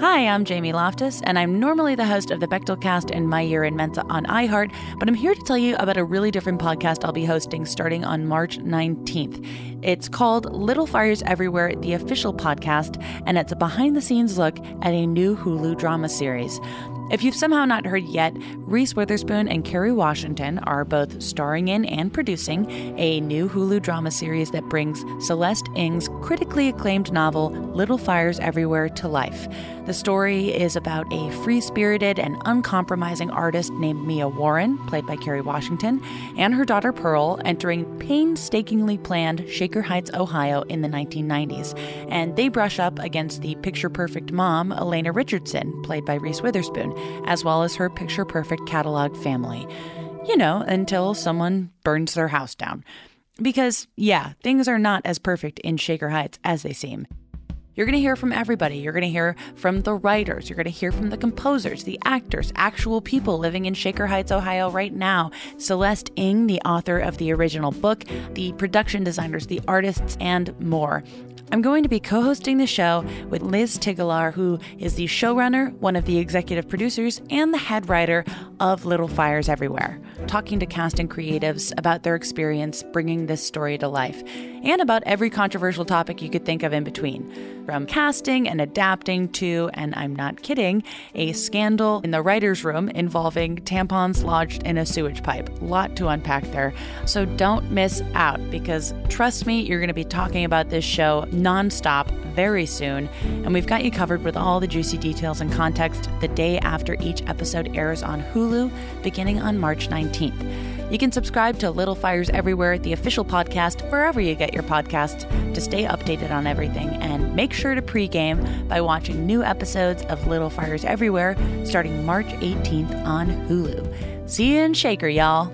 Hi, I'm Jamie Loftus, and I'm normally the host of the Bechdel cast and My Year in Mensa on iHeart, but I'm here to tell you about a really different podcast I'll be hosting starting on March 19th. It's called Little Fires Everywhere, the official podcast, and it's a behind the scenes look at a new Hulu drama series. If you've somehow not heard yet, Reese Witherspoon and Kerry Washington are both starring in and producing a new Hulu drama series that brings Celeste Ng's critically acclaimed novel Little Fires Everywhere to life. The story is about a free spirited and uncompromising artist named Mia Warren, played by Kerry Washington, and her daughter Pearl entering painstakingly planned Shaker Heights, Ohio in the 1990s. And they brush up against the picture perfect mom, Elena Richardson, played by Reese Witherspoon, as well as her picture perfect catalog family. You know, until someone burns their house down. Because, yeah, things are not as perfect in Shaker Heights as they seem. You're going to hear from everybody. You're going to hear from the writers. You're going to hear from the composers, the actors, actual people living in Shaker Heights, Ohio right now. Celeste Ng, the author of the original book, the production designers, the artists, and more. I'm going to be co hosting the show with Liz Tigelaar, who is the showrunner, one of the executive producers, and the head writer of Little Fires Everywhere, talking to cast and creatives about their experience bringing this story to life, and about every controversial topic you could think of in between. From casting and adapting to, and I'm not kidding, a scandal in the writer's room involving tampons lodged in a sewage pipe. Lot to unpack there. So don't miss out because trust me, you're going to be talking about this show nonstop very soon. And we've got you covered with all the juicy details and context the day after each episode airs on Hulu, beginning on March 19th. You can subscribe to Little Fires Everywhere, the official podcast, wherever you get your podcasts, to stay updated on everything. And make sure to pregame by watching new episodes of Little Fires Everywhere starting March 18th on Hulu. See you in Shaker, y'all.